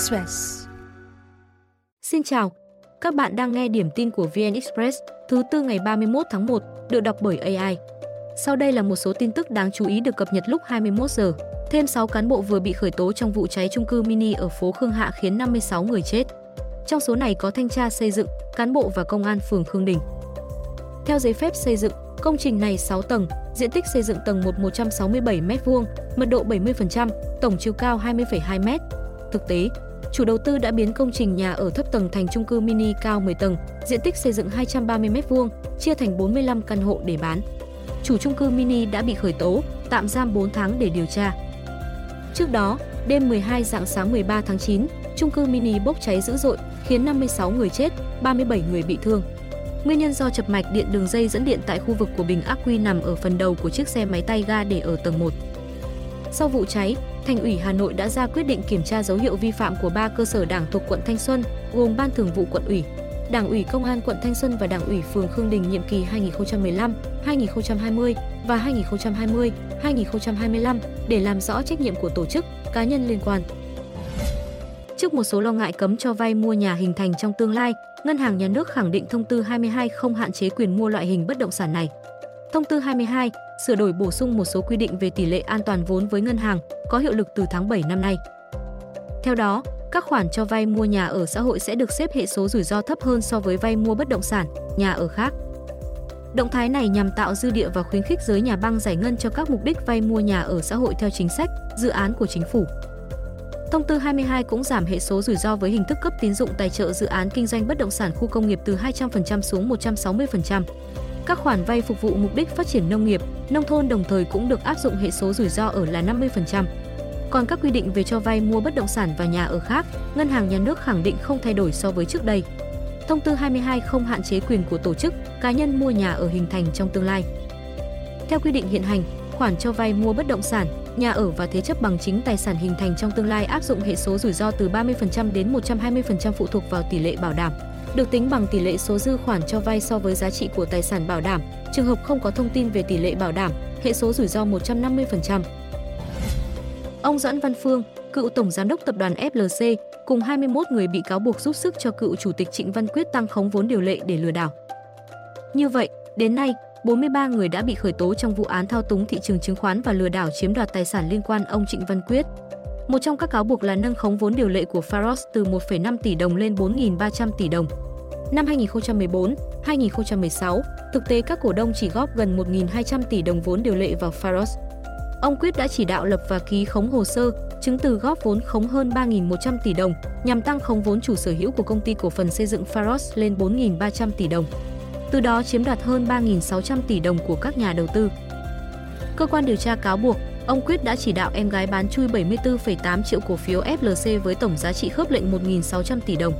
Express. Xin chào, các bạn đang nghe điểm tin của VN Express thứ tư ngày 31 tháng 1 được đọc bởi AI. Sau đây là một số tin tức đáng chú ý được cập nhật lúc 21 giờ. Thêm 6 cán bộ vừa bị khởi tố trong vụ cháy chung cư mini ở phố Khương Hạ khiến 56 người chết. Trong số này có thanh tra xây dựng, cán bộ và công an phường Khương Đình. Theo giấy phép xây dựng, công trình này 6 tầng, diện tích xây dựng tầng 1 167 m2, mật độ 70%, tổng chiều cao 20,2 m. Thực tế, chủ đầu tư đã biến công trình nhà ở thấp tầng thành chung cư mini cao 10 tầng, diện tích xây dựng 230 m2, chia thành 45 căn hộ để bán. Chủ chung cư mini đã bị khởi tố, tạm giam 4 tháng để điều tra. Trước đó, đêm 12 dạng sáng 13 tháng 9, chung cư mini bốc cháy dữ dội, khiến 56 người chết, 37 người bị thương. Nguyên nhân do chập mạch điện đường dây dẫn điện tại khu vực của bình ắc quy nằm ở phần đầu của chiếc xe máy tay ga để ở tầng 1. Sau vụ cháy, Thành ủy Hà Nội đã ra quyết định kiểm tra dấu hiệu vi phạm của ba cơ sở đảng thuộc quận Thanh Xuân, gồm Ban Thường vụ quận ủy, Đảng ủy Công an quận Thanh Xuân và Đảng ủy phường Khương Đình nhiệm kỳ 2015, 2020 và 2020, 2025 để làm rõ trách nhiệm của tổ chức, cá nhân liên quan. Trước một số lo ngại cấm cho vay mua nhà hình thành trong tương lai, Ngân hàng Nhà nước khẳng định thông tư 22 không hạn chế quyền mua loại hình bất động sản này. Thông tư 22 sửa đổi bổ sung một số quy định về tỷ lệ an toàn vốn với ngân hàng, có hiệu lực từ tháng 7 năm nay. Theo đó, các khoản cho vay mua nhà ở xã hội sẽ được xếp hệ số rủi ro thấp hơn so với vay mua bất động sản, nhà ở khác. Động thái này nhằm tạo dư địa và khuyến khích giới nhà băng giải ngân cho các mục đích vay mua nhà ở xã hội theo chính sách, dự án của chính phủ. Thông tư 22 cũng giảm hệ số rủi ro với hình thức cấp tín dụng tài trợ dự án kinh doanh bất động sản khu công nghiệp từ 200% xuống 160%. Các khoản vay phục vụ mục đích phát triển nông nghiệp, nông thôn đồng thời cũng được áp dụng hệ số rủi ro ở là 50%. Còn các quy định về cho vay mua bất động sản và nhà ở khác, Ngân hàng Nhà nước khẳng định không thay đổi so với trước đây. Thông tư 22 không hạn chế quyền của tổ chức, cá nhân mua nhà ở hình thành trong tương lai. Theo quy định hiện hành, khoản cho vay mua bất động sản, nhà ở và thế chấp bằng chính tài sản hình thành trong tương lai áp dụng hệ số rủi ro từ 30% đến 120% phụ thuộc vào tỷ lệ bảo đảm. Được tính bằng tỷ lệ số dư khoản cho vay so với giá trị của tài sản bảo đảm. Trường hợp không có thông tin về tỷ lệ bảo đảm, hệ số rủi ro 150%. Ông Doãn Văn Phương, cựu tổng giám đốc tập đoàn FLC, cùng 21 người bị cáo buộc giúp sức cho cựu chủ tịch Trịnh Văn Quyết tăng khống vốn điều lệ để lừa đảo. Như vậy, đến nay, 43 người đã bị khởi tố trong vụ án thao túng thị trường chứng khoán và lừa đảo chiếm đoạt tài sản liên quan ông Trịnh Văn Quyết. Một trong các cáo buộc là nâng khống vốn điều lệ của Faros từ 1,5 tỷ đồng lên 4.300 tỷ đồng. Năm 2014, 2016, thực tế các cổ đông chỉ góp gần 1.200 tỷ đồng vốn điều lệ vào Faros. Ông Quyết đã chỉ đạo lập và ký khống hồ sơ, chứng từ góp vốn khống hơn 3.100 tỷ đồng nhằm tăng khống vốn chủ sở hữu của công ty cổ phần xây dựng Faros lên 4.300 tỷ đồng. Từ đó chiếm đoạt hơn 3.600 tỷ đồng của các nhà đầu tư. Cơ quan điều tra cáo buộc, ông Quyết đã chỉ đạo em gái bán chui 74,8 triệu cổ phiếu FLC với tổng giá trị khớp lệnh 1.600 tỷ đồng.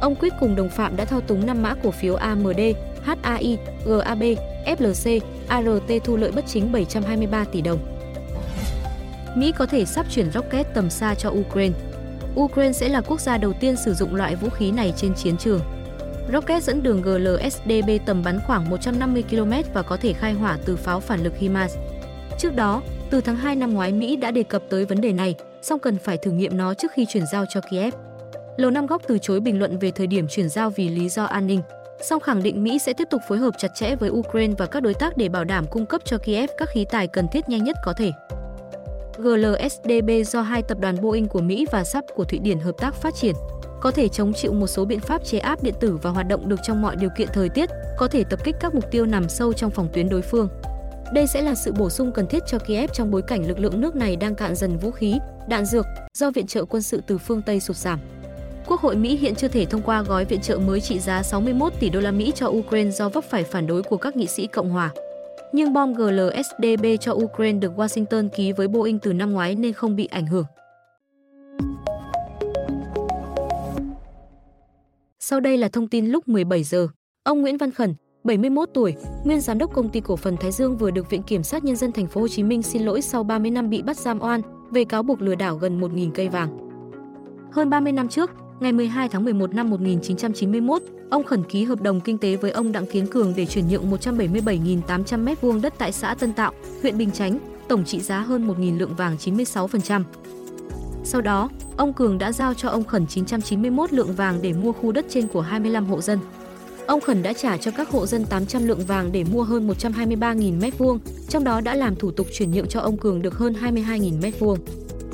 Ông Quyết cùng đồng phạm đã thao túng 5 mã cổ phiếu AMD, HAI, GAB, FLC, ART thu lợi bất chính 723 tỷ đồng. Mỹ có thể sắp chuyển rocket tầm xa cho Ukraine. Ukraine sẽ là quốc gia đầu tiên sử dụng loại vũ khí này trên chiến trường. Rocket dẫn đường GLSDB tầm bắn khoảng 150 km và có thể khai hỏa từ pháo phản lực HIMARS. Trước đó, từ tháng 2 năm ngoái Mỹ đã đề cập tới vấn đề này, song cần phải thử nghiệm nó trước khi chuyển giao cho Kiev. Lầu Năm Góc từ chối bình luận về thời điểm chuyển giao vì lý do an ninh, song khẳng định Mỹ sẽ tiếp tục phối hợp chặt chẽ với Ukraine và các đối tác để bảo đảm cung cấp cho Kiev các khí tài cần thiết nhanh nhất có thể. GLSDB do hai tập đoàn Boeing của Mỹ và SAP của Thụy Điển hợp tác phát triển, có thể chống chịu một số biện pháp chế áp điện tử và hoạt động được trong mọi điều kiện thời tiết, có thể tập kích các mục tiêu nằm sâu trong phòng tuyến đối phương. Đây sẽ là sự bổ sung cần thiết cho Kiev trong bối cảnh lực lượng nước này đang cạn dần vũ khí, đạn dược do viện trợ quân sự từ phương Tây sụt giảm. Quốc hội Mỹ hiện chưa thể thông qua gói viện trợ mới trị giá 61 tỷ đô la Mỹ cho Ukraine do vấp phải phản đối của các nghị sĩ Cộng hòa. Nhưng bom GLSDB cho Ukraine được Washington ký với Boeing từ năm ngoái nên không bị ảnh hưởng. Sau đây là thông tin lúc 17 giờ. Ông Nguyễn Văn Khẩn, 71 tuổi, nguyên giám đốc công ty cổ phần Thái Dương vừa được Viện kiểm sát nhân dân thành phố Hồ Chí Minh xin lỗi sau 30 năm bị bắt giam oan về cáo buộc lừa đảo gần 1.000 cây vàng. Hơn 30 năm trước, ngày 12 tháng 11 năm 1991, ông khẩn ký hợp đồng kinh tế với ông Đặng Kiến Cường để chuyển nhượng 177.800 m2 đất tại xã Tân Tạo, huyện Bình Chánh, tổng trị giá hơn 1.000 lượng vàng 96%. Sau đó, ông Cường đã giao cho ông Khẩn 991 lượng vàng để mua khu đất trên của 25 hộ dân. Ông Khẩn đã trả cho các hộ dân 800 lượng vàng để mua hơn 123.000 m2, trong đó đã làm thủ tục chuyển nhượng cho ông Cường được hơn 22.000 m2.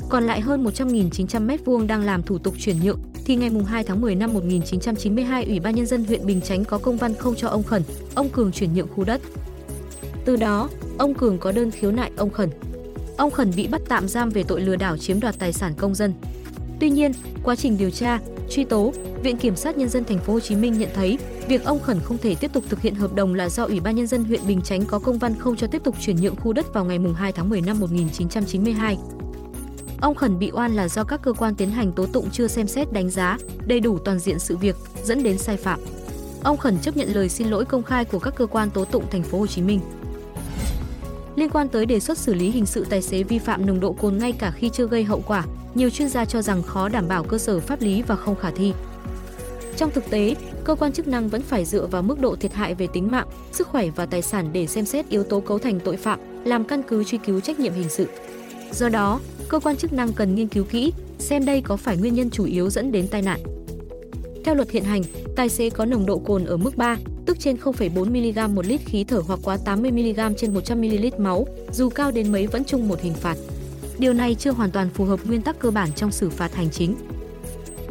Còn lại hơn 100.900 m2 đang làm thủ tục chuyển nhượng thì ngày 2 tháng 10 năm 1992 Ủy ban nhân dân huyện Bình Chánh có công văn không cho ông Khẩn, ông Cường chuyển nhượng khu đất. Từ đó, ông Cường có đơn khiếu nại ông Khẩn. Ông Khẩn bị bắt tạm giam về tội lừa đảo chiếm đoạt tài sản công dân. Tuy nhiên, quá trình điều tra, truy tố, Viện Kiểm sát nhân dân thành phố Hồ Chí Minh nhận thấy việc ông Khẩn không thể tiếp tục thực hiện hợp đồng là do Ủy ban nhân dân huyện Bình Chánh có công văn không cho tiếp tục chuyển nhượng khu đất vào ngày 2 tháng 10 năm 1992. Ông Khẩn bị oan là do các cơ quan tiến hành tố tụng chưa xem xét đánh giá đầy đủ toàn diện sự việc dẫn đến sai phạm. Ông Khẩn chấp nhận lời xin lỗi công khai của các cơ quan tố tụng thành phố Hồ Chí Minh. Liên quan tới đề xuất xử lý hình sự tài xế vi phạm nồng độ cồn ngay cả khi chưa gây hậu quả, nhiều chuyên gia cho rằng khó đảm bảo cơ sở pháp lý và không khả thi. Trong thực tế, cơ quan chức năng vẫn phải dựa vào mức độ thiệt hại về tính mạng, sức khỏe và tài sản để xem xét yếu tố cấu thành tội phạm, làm căn cứ truy cứu trách nhiệm hình sự. Do đó, cơ quan chức năng cần nghiên cứu kỹ, xem đây có phải nguyên nhân chủ yếu dẫn đến tai nạn. Theo luật hiện hành, tài xế có nồng độ cồn ở mức 3, tức trên 0,4 mg một lít khí thở hoặc quá 80 mg trên 100 ml máu, dù cao đến mấy vẫn chung một hình phạt. Điều này chưa hoàn toàn phù hợp nguyên tắc cơ bản trong xử phạt hành chính.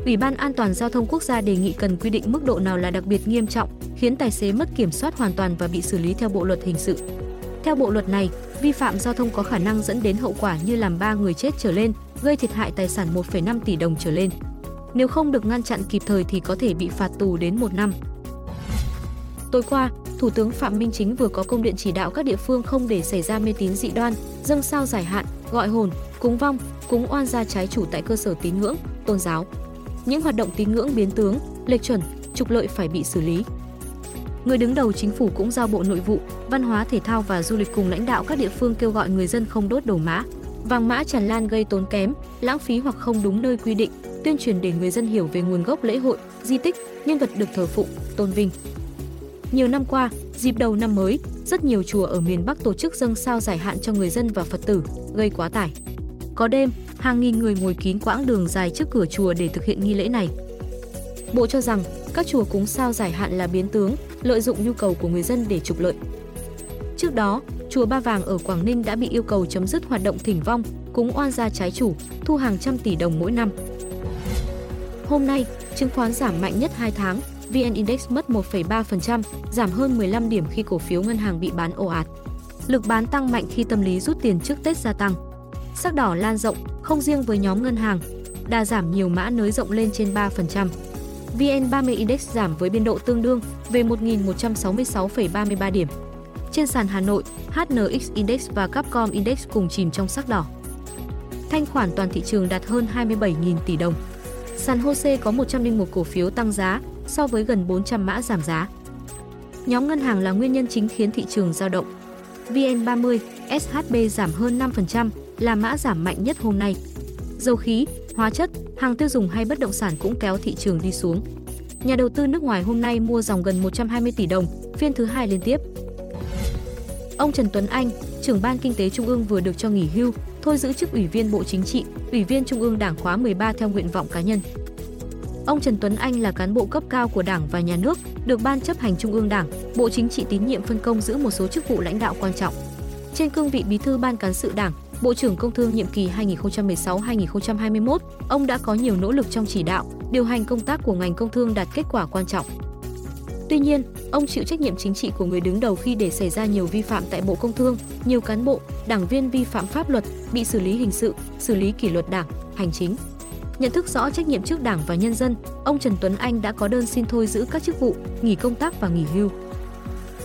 Ủy ban An toàn giao thông quốc gia đề nghị cần quy định mức độ nào là đặc biệt nghiêm trọng, khiến tài xế mất kiểm soát hoàn toàn và bị xử lý theo bộ luật hình sự. Theo bộ luật này, vi phạm giao thông có khả năng dẫn đến hậu quả như làm 3 người chết trở lên, gây thiệt hại tài sản 1,5 tỷ đồng trở lên. Nếu không được ngăn chặn kịp thời thì có thể bị phạt tù đến 1 năm. Tối qua, Thủ tướng Phạm Minh Chính vừa có công điện chỉ đạo các địa phương không để xảy ra mê tín dị đoan, dâng sao giải hạn, gọi hồn, cúng vong, cúng oan gia trái chủ tại cơ sở tín ngưỡng, tôn giáo. Những hoạt động tín ngưỡng biến tướng, lệch chuẩn, trục lợi phải bị xử lý. Người đứng đầu chính phủ cũng giao Bộ Nội vụ, Văn hóa Thể thao và Du lịch cùng lãnh đạo các địa phương kêu gọi người dân không đốt đồ mã, vàng mã tràn lan gây tốn kém, lãng phí hoặc không đúng nơi quy định, tuyên truyền để người dân hiểu về nguồn gốc lễ hội, di tích, nhân vật được thờ phụng, tôn vinh. Nhiều năm qua, dịp đầu năm mới, rất nhiều chùa ở miền Bắc tổ chức dâng sao giải hạn cho người dân và Phật tử, gây quá tải. Có đêm, hàng nghìn người ngồi kín quãng đường dài trước cửa chùa để thực hiện nghi lễ này. Bộ cho rằng các chùa cúng sao giải hạn là biến tướng, lợi dụng nhu cầu của người dân để trục lợi. Trước đó, chùa Ba Vàng ở Quảng Ninh đã bị yêu cầu chấm dứt hoạt động thỉnh vong, cúng oan gia trái chủ, thu hàng trăm tỷ đồng mỗi năm. Hôm nay, chứng khoán giảm mạnh nhất 2 tháng, VN Index mất 1,3%, giảm hơn 15 điểm khi cổ phiếu ngân hàng bị bán ồ ạt. Lực bán tăng mạnh khi tâm lý rút tiền trước Tết gia tăng. Sắc đỏ lan rộng, không riêng với nhóm ngân hàng, đà giảm nhiều mã nới rộng lên trên 3%. VN30 Index giảm với biên độ tương đương về 1.166,33 điểm. Trên sàn Hà Nội, HNX Index và Capcom Index cùng chìm trong sắc đỏ. Thanh khoản toàn thị trường đạt hơn 27.000 tỷ đồng. Sàn HOSE có 101 cổ phiếu tăng giá so với gần 400 mã giảm giá. Nhóm ngân hàng là nguyên nhân chính khiến thị trường dao động. VN30, SHB giảm hơn 5%, là mã giảm mạnh nhất hôm nay. Dầu khí, hóa chất, hàng tiêu dùng hay bất động sản cũng kéo thị trường đi xuống. Nhà đầu tư nước ngoài hôm nay mua dòng gần 120 tỷ đồng, phiên thứ hai liên tiếp. Ông Trần Tuấn Anh, trưởng ban kinh tế Trung ương vừa được cho nghỉ hưu, thôi giữ chức Ủy viên Bộ Chính trị, Ủy viên Trung ương Đảng khóa 13 theo nguyện vọng cá nhân. Ông Trần Tuấn Anh là cán bộ cấp cao của Đảng và Nhà nước, được Ban chấp hành Trung ương Đảng, Bộ Chính trị tín nhiệm phân công giữ một số chức vụ lãnh đạo quan trọng. Trên cương vị Bí thư Ban cán sự Đảng, Bộ trưởng Công Thương nhiệm kỳ 2016-2021, ông đã có nhiều nỗ lực trong chỉ đạo, điều hành công tác của ngành công thương đạt kết quả quan trọng. Tuy nhiên, ông chịu trách nhiệm chính trị của người đứng đầu khi để xảy ra nhiều vi phạm tại Bộ Công Thương, nhiều cán bộ, đảng viên vi phạm pháp luật, bị xử lý hình sự, xử lý kỷ luật đảng, hành chính. Nhận thức rõ trách nhiệm trước Đảng và nhân dân, ông Trần Tuấn Anh đã có đơn xin thôi giữ các chức vụ, nghỉ công tác và nghỉ hưu.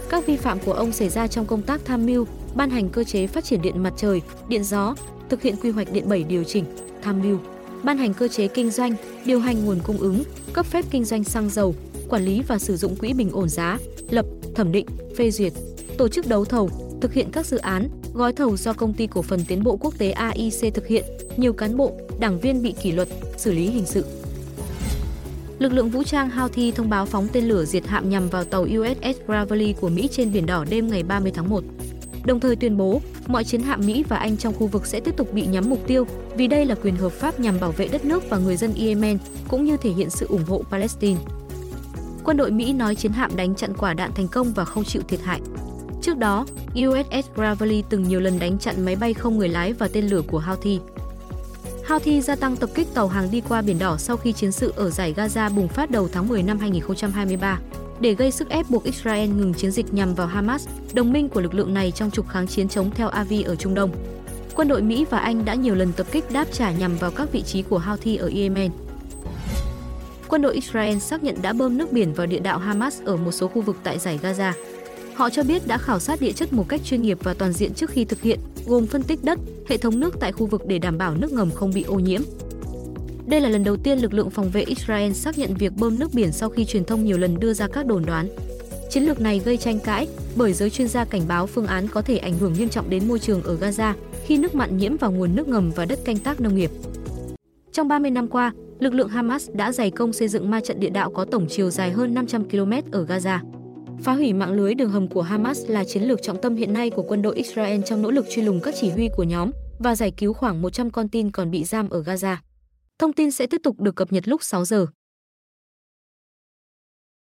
Các vi phạm của ông xảy ra trong công tác tham mưu, ban hành cơ chế phát triển điện mặt trời, điện gió, thực hiện quy hoạch điện 7 điều chỉnh, tham mưu, ban hành cơ chế kinh doanh, điều hành nguồn cung ứng, cấp phép kinh doanh xăng dầu, quản lý và sử dụng quỹ bình ổn giá, lập, thẩm định, phê duyệt, tổ chức đấu thầu, thực hiện các dự án, gói thầu do công ty cổ phần tiến bộ quốc tế AIC thực hiện, nhiều cán bộ, đảng viên bị kỷ luật, xử lý hình sự. Lực lượng vũ trang Houthi thông báo phóng tên lửa diệt hạm nhằm vào tàu USS Gravely của Mỹ trên biển đỏ đêm ngày 30 tháng 1. Đồng thời tuyên bố, mọi chiến hạm Mỹ và Anh trong khu vực sẽ tiếp tục bị nhắm mục tiêu vì đây là quyền hợp pháp nhằm bảo vệ đất nước và người dân Yemen cũng như thể hiện sự ủng hộ Palestine. Quân đội Mỹ nói chiến hạm đánh chặn quả đạn thành công và không chịu thiệt hại. Trước đó, USS Gravely từng nhiều lần đánh chặn máy bay không người lái và tên lửa của Houthi. Houthi gia tăng tập kích tàu hàng đi qua Biển Đỏ sau khi chiến sự ở giải Gaza bùng phát đầu tháng 10 năm 2023 để gây sức ép buộc Israel ngừng chiến dịch nhằm vào Hamas, đồng minh của lực lượng này trong trục kháng chiến chống theo Avi ở Trung Đông. Quân đội Mỹ và Anh đã nhiều lần tập kích đáp trả nhằm vào các vị trí của Houthi ở Yemen. Quân đội Israel xác nhận đã bơm nước biển vào địa đạo Hamas ở một số khu vực tại giải Gaza. Họ cho biết đã khảo sát địa chất một cách chuyên nghiệp và toàn diện trước khi thực hiện, gồm phân tích đất, hệ thống nước tại khu vực để đảm bảo nước ngầm không bị ô nhiễm. Đây là lần đầu tiên lực lượng phòng vệ Israel xác nhận việc bơm nước biển sau khi truyền thông nhiều lần đưa ra các đồn đoán. Chiến lược này gây tranh cãi bởi giới chuyên gia cảnh báo phương án có thể ảnh hưởng nghiêm trọng đến môi trường ở Gaza khi nước mặn nhiễm vào nguồn nước ngầm và đất canh tác nông nghiệp. Trong 30 năm qua, lực lượng Hamas đã dày công xây dựng ma trận địa đạo có tổng chiều dài hơn 500 km ở Gaza. Phá hủy mạng lưới đường hầm của Hamas là chiến lược trọng tâm hiện nay của quân đội Israel trong nỗ lực truy lùng các chỉ huy của nhóm và giải cứu khoảng 100 con tin còn bị giam ở Gaza. Thông tin sẽ tiếp tục được cập nhật lúc 6 giờ.